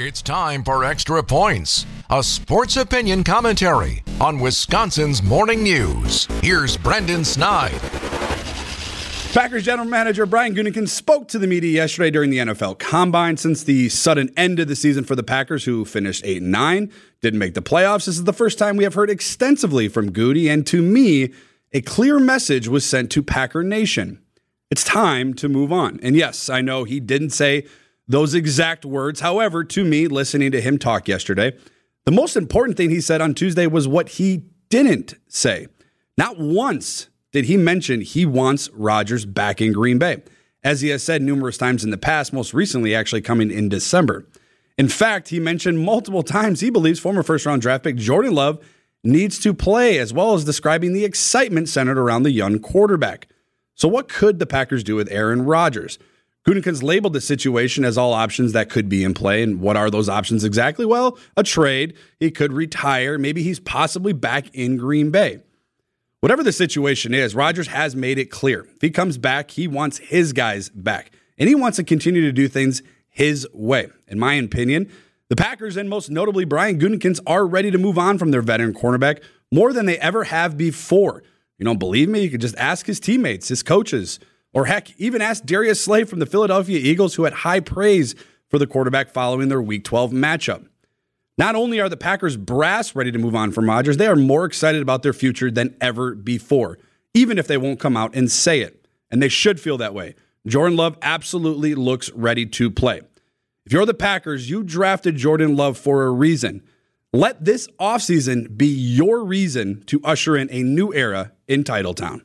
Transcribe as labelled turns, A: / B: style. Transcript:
A: It's time for Extra Points, a sports opinion commentary on Wisconsin's morning news. Here's Brandon Sneide.
B: Packers general manager Brian Gutekunst spoke to the media yesterday during the NFL Combine. Since the sudden end of the season for the Packers, who finished eight and nine, didn't make the playoffs. This is the first time we have heard extensively from Goody, and to me, a clear message was sent to Packer Nation. It's time to move on. And yes, I know he didn't say those exact words. However, to me, listening to him talk yesterday, the most important thing he said on Tuesday was what he didn't say. Not once did he mention he wants Rodgers back in Green Bay, as he has said numerous times in the past, most recently actually coming in December. In fact, he mentioned multiple times he believes former first round draft pick Jordan Love needs to play, as well as describing the excitement centered around the young quarterback. So, what could the Packers do with Aaron Rodgers? Gutekunst labeled the situation as all options that could be in play. And what are those options exactly? Well, a trade. He could retire. Maybe he's possibly back in Green Bay. Whatever the situation is, Rodgers has made it clear. If he comes back, he wants his guys back. And he wants to continue to do things his way. In my opinion, the Packers and most notably Brian Gutekunst are ready to move on from their veteran cornerback more than they ever have before. You don't believe me? You could just ask his teammates, his coaches, or heck, even ask Darius Slay from the Philadelphia Eagles, who had high praise for the quarterback following their Week 12 matchup. Not only are the Packers brass ready to move on from Rodgers, they are more excited about their future than ever before, even if they won't come out and say it. And they should feel that way. Jordan Love absolutely looks ready to play. If you're the Packers, you drafted Jordan Love for a reason. Let this offseason be your reason to usher in a new era in Titletown.